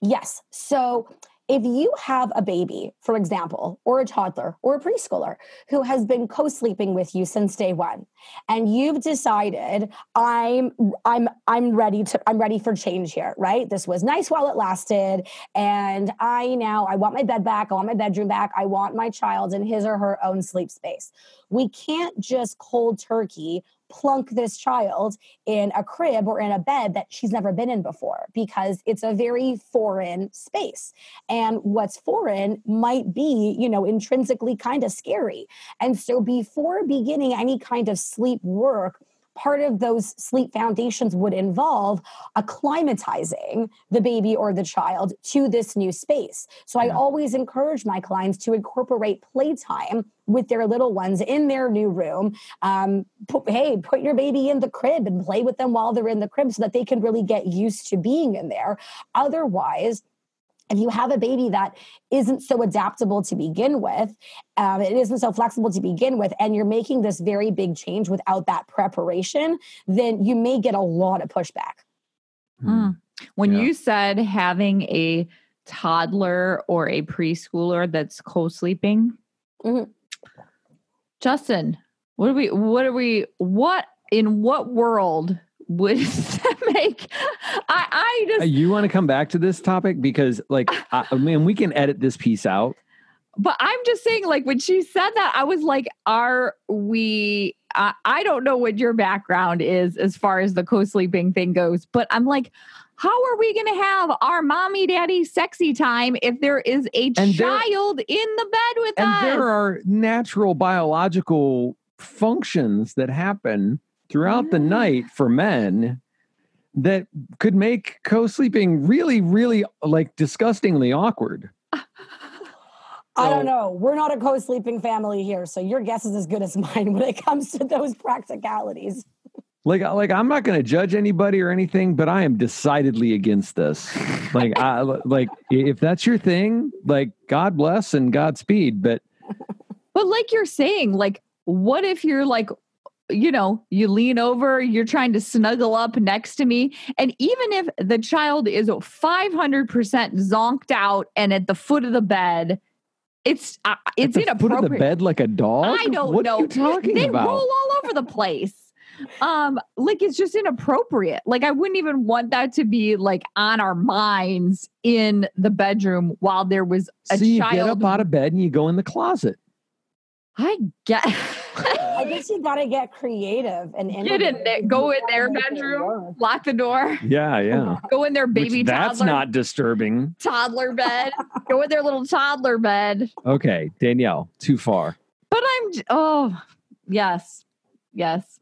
Yes. So if you have a baby, for example, or a toddler or a preschooler who has been co-sleeping with you since day 1 and you've decided I'm I'm I'm ready to I'm ready for change here, right? This was nice while it lasted and I now I want my bed back, I want my bedroom back, I want my child in his or her own sleep space. We can't just cold turkey plunk this child in a crib or in a bed that she's never been in before because it's a very foreign space. And what's foreign might be you know intrinsically kind of scary. And so before beginning any kind of sleep work part of those sleep foundations would involve acclimatizing the baby or the child to this new space. So I always encourage my clients to incorporate playtime with their little ones in their new room. Um, put, hey, put your baby in the crib and play with them while they're in the crib so that they can really get used to being in there. Otherwise, if you have a baby that isn't so adaptable to begin with, um, it isn't so flexible to begin with, and you're making this very big change without that preparation, then you may get a lot of pushback. Mm. When Yeah. you said having a toddler or a preschooler that's co-sleeping, Mhm. Justin, what are we? What are we? What in what world would that make? I I just, You want to come back to this topic because, like, I, I mean, we can edit this piece out. but I'm just saying, like when she said that, I was like, are we? I, I don't know what your background is as far as the co-sleeping thing goes, but I'm like. How are we going to have our mommy daddy sexy time if there is a And there- child in the bed with And us? there are natural biological functions that happen throughout the night ah. for men that could make co-sleeping really, really like disgustingly awkward. I don't know. We're not a co sleeping family here, so your guess is as good as mine when it comes to those practicalities. Like, like I'm not going to judge anybody or anything, but I am decidedly against this. Like, I like if that's your thing, like God bless and Godspeed. But But like you're saying, like, what if you're like, you know, you lean over, you're trying to snuggle up next to me. And even if the child is 500% zonked out and at the foot of the bed, it's uh, it's At the foot inappropriate. of the bed like a dog. I don't what know. Are talking they about? roll all over the place. Um, like it's just inappropriate. Like I wouldn't even want that to be like on our minds in the bedroom while there was a so you child. get up out of bed and you go in the closet. I get. I guess you got to get creative and Get in there, go in their bedroom, lock the door, Yeah, yeah. go in their baby Which, that's toddler not disturbing. toddler bed, go in their little toddler bed. Okay, Danielle, too far. But I'm oh yes, yes.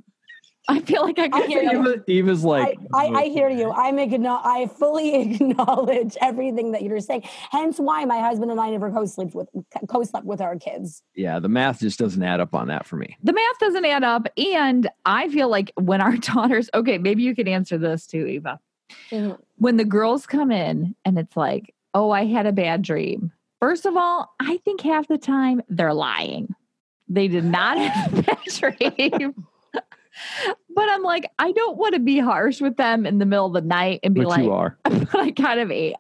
I feel like I I could hear you. Eva, Eva's like, I, I, I hear you. I'm acknow- I fully acknowledge everything that you're saying. Hence why my husband and I never co-slept with co-slept with our kids. yeah, the math just doesn't add up on that for me. the math doesn't add up. And I feel like when our daughters, okay, maybe you can answer this too, Eva. Mhm. When the girls come in and it's like, oh, I had a bad dream. First of all, I think half the time they're lying. They did not have a bad dream. But I'm like, I don't want to be harsh with them in the middle of the night and be But like, you are but I kind of ate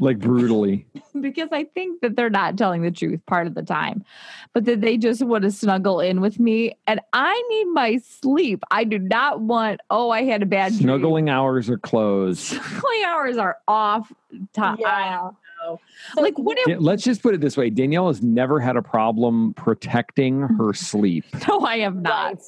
like brutally. because I think that they're not telling the truth part of the time, but that they just want to snuggle in with me. And I need my sleep. I do not want, oh, I had a bad dream. Snuggling hours are closed. Snuggling hours are off time. Yeah. So like, what if, Let's just put it this way: Danielle has never had a problem protecting her sleep. no, I have not.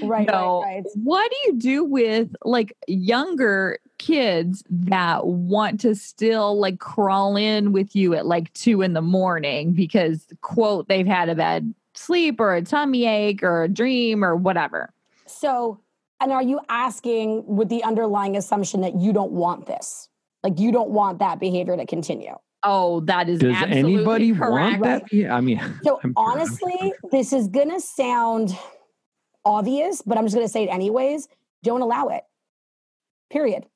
Right. Right, no. right, right. What do you do with like younger kids that want to still like crawl in with you at like two in the morning because quote they've had a bad sleep or a tummy ache or a dream or whatever? So, and are you asking with the underlying assumption that you don't want this? Like you don't want that behavior to continue? Oh, that is Does absolutely anybody correct. want that? Yeah, I mean, So I'm- honestly, this is gonna sound obvious, but I'm just gonna say it anyways. Don't allow it. Period.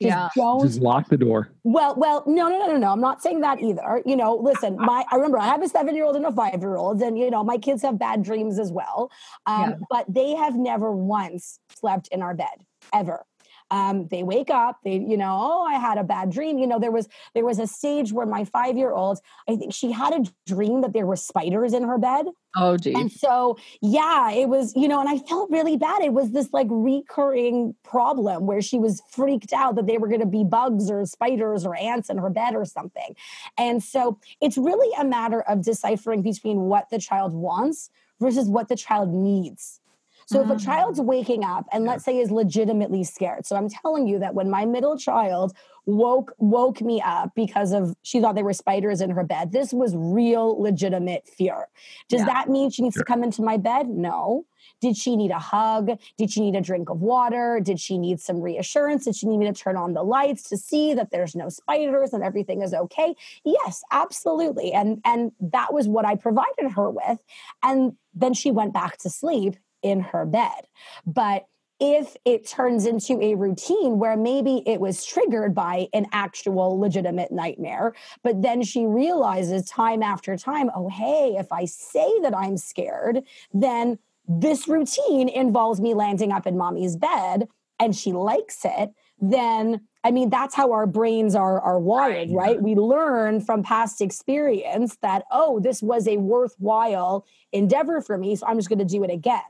Just Yeah. don't just lock the door. Well, well, no, no, no, no, no. I'm not saying that either. You know, listen, my I remember I have a seven year old and a five year old, and you know, my kids have bad dreams as well. Um, Yeah. But they have never once slept in our bed ever. Um, they wake up, they, you know, oh, I had a bad dream. You know, there was there was a stage where my five year old, I think she had a dream that there were spiders in her bed. Oh, geez. And so, yeah, it was, you know, and I felt really bad. It was this like recurring problem where she was freaked out that they were going to be bugs or spiders or ants in her bed or something. And so it's really a matter of deciphering between what the child wants versus what the child needs. So if a Mm. child's waking up and let's say is legitimately scared. So I'm telling you that when my middle child woke woke me up because of she thought there were spiders in her bed, this was real legitimate fear. Does Yeah. that mean she needs to come into my bed? No. Did she need a hug? Did she need a drink of water? Did she need some reassurance? Did she need me to turn on the lights to see that there's no spiders and everything is okay? Yes, absolutely. And and that was what I provided her with. And then she went back to sleep in her bed. But if it turns into a routine where maybe it was triggered by an actual legitimate nightmare, but then she realizes time after time, oh, hey, if I say that I'm scared, then this routine involves me landing up in mommy's bed and she likes it, then I mean, that's how our brains are, are wired, Right. right? We learn from past experience that, oh, this was a worthwhile endeavor for me. So I'm just going to do it again.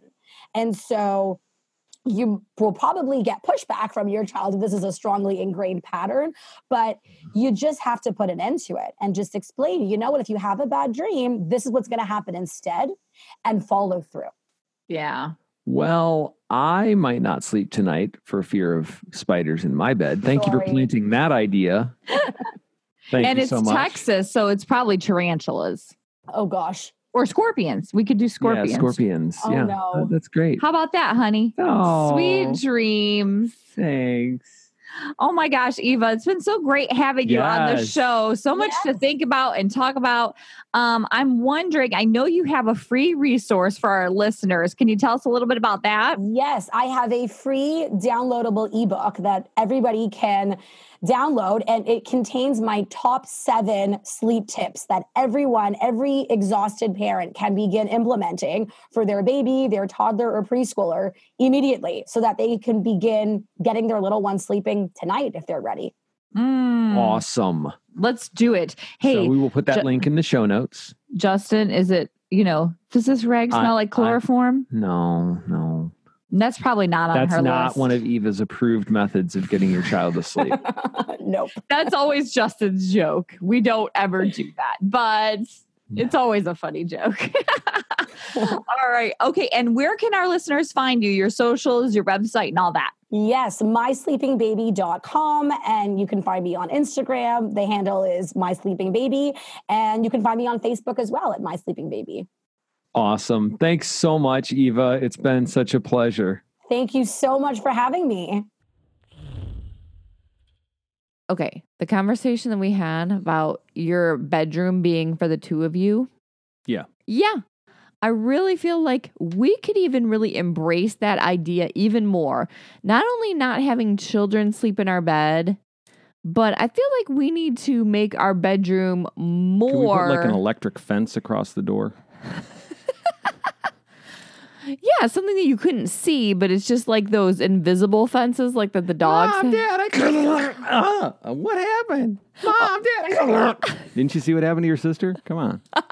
And so you will probably get pushback from your child if this is a strongly ingrained pattern, but mm-hmm. you just have to put an end to it and just explain, you know what, if you have a bad dream, this is what's going to happen instead and follow through. yeah. Well, I might not sleep tonight for fear of spiders in my bed. Thank you for planting that idea. Thank and you it's so much. Texas, so it's probably tarantulas Oh gosh. Or scorpions. We could do scorpions. Yeah, scorpions. Oh, yeah, no. that- that's great. How about that, honey? Oh, Sweet dreams. Thanks. Oh my gosh, Eva, it's been so great having you on the show. So much to think about and talk about. Um, I'm wondering, I know you have a free resource for our listeners. Can you tell us a little bit about that? Yes, I have a free downloadable ebook that everybody can download, and it contains my top seven sleep tips that everyone, every exhausted parent can begin implementing for their baby, their toddler, or preschooler immediately so that they can begin getting their little one sleeping tonight if they're ready. Mm, Awesome. Let's do it. Hey, so we will put that Ju- link in the show notes. Justin, is it, you know, does this rag I- smell like I- chloroform? No, no. That's probably not on her list. That's her not list. one of Eva's approved methods of getting your child to sleep. nope. That's always Justin's joke. We don't ever do that, but it's always a funny joke. all right. Okay. And where can our listeners find you? Your socials, your website, and all that. Yes, mysleepingbaby.com. And you can find me on Instagram. The handle is mysleepingbaby. And you can find me on Facebook as well at mysleepingbaby. Awesome. Thanks so much, Eva. It's been such a pleasure. Thank you so much for having me. Okay. The conversation that we had about your bedroom being for the two of you. Yeah. Yeah. I really feel like we could even really embrace that idea even more. Not only not having children sleep in our bed, but I feel like we need to make our bedroom Can we more. put like an electric fence across the door? yeah, something that you couldn't see, but it's just like those invisible fences, like that the dogs. Mom, have. Dad, I couldn't. Ah, what happened? Mom, Dad, I couldn't. Didn't you see what happened to your sister? Come on.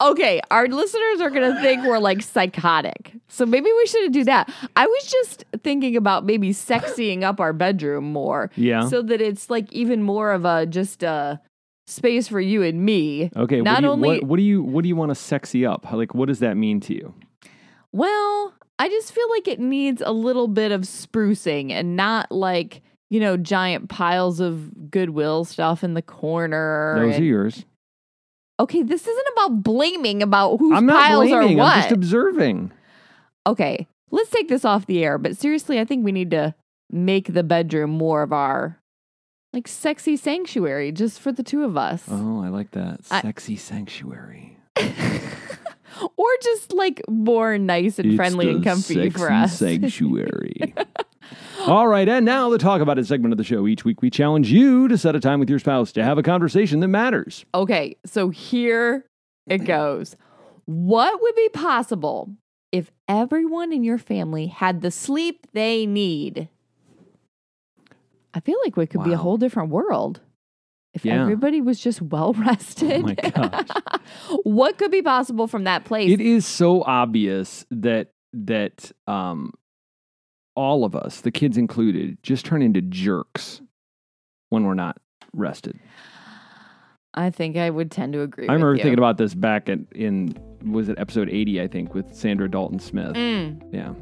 Okay, our listeners are going to think we're like psychotic. So maybe we shouldn't do that. I was just thinking about maybe sexying up our bedroom more Yeah. so that it's like even more of a just a space for you and me. Okay. Not what do you, only- what, what do you what do you want to sexy up? Like, what does that mean to you? Well, I just feel like it needs a little bit of sprucing and not like, you know, giant piles of Goodwill stuff in the corner. Those are and- yours. okay, this isn't about blaming about whose I'm not piles blaming. are what. I'm just observing. okay, let's take this off the air. But seriously, I think we need to make the bedroom more of our like sexy sanctuary just for the two of us. Oh, I like that. I- Sexy sanctuary. or just like more nice and friendly and comfy for us. sanctuary. All right, and now the talk about it segment of the show. Each week we challenge you to set a time with your spouse to have a conversation that matters. Okay, so here it goes. What would be possible if everyone in your family had the sleep they need? I feel like it could be a whole different world if Yeah. everybody was just well rested. Oh my gosh. what could be possible from that place? It is so obvious that that um all of us, the kids included, just turn into jerks when we're not rested. I think I would tend to agree. I remember you. thinking about this back at, in was it episode 80 I think with Saundra Dalton Smith. Mm, Yeah.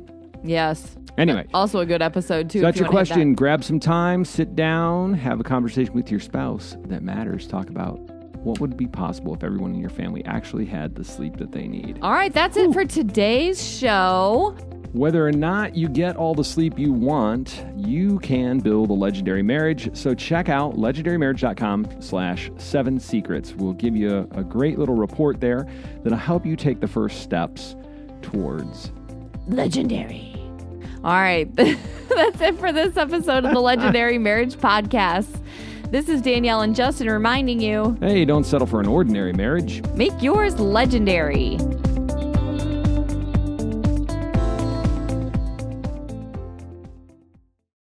Yes. Anyway, Also a good episode too. So that's you your question. Grab some time, sit down, have a conversation with your spouse that matters. Talk about what would be possible if everyone in your family actually had the sleep that they need. All right, that's it for today's show. Whether or not you get all the sleep you want, you can build a legendary marriage. So check out legendarymarriage.com slash seven secrets. We'll give you a, a great little report there that'll help you take the first steps towards legendary. All right. That's it for this episode of the Legendary Marriage Podcast. This is Danielle and Justin reminding you hey, don't settle for an ordinary marriage. make yours legendary.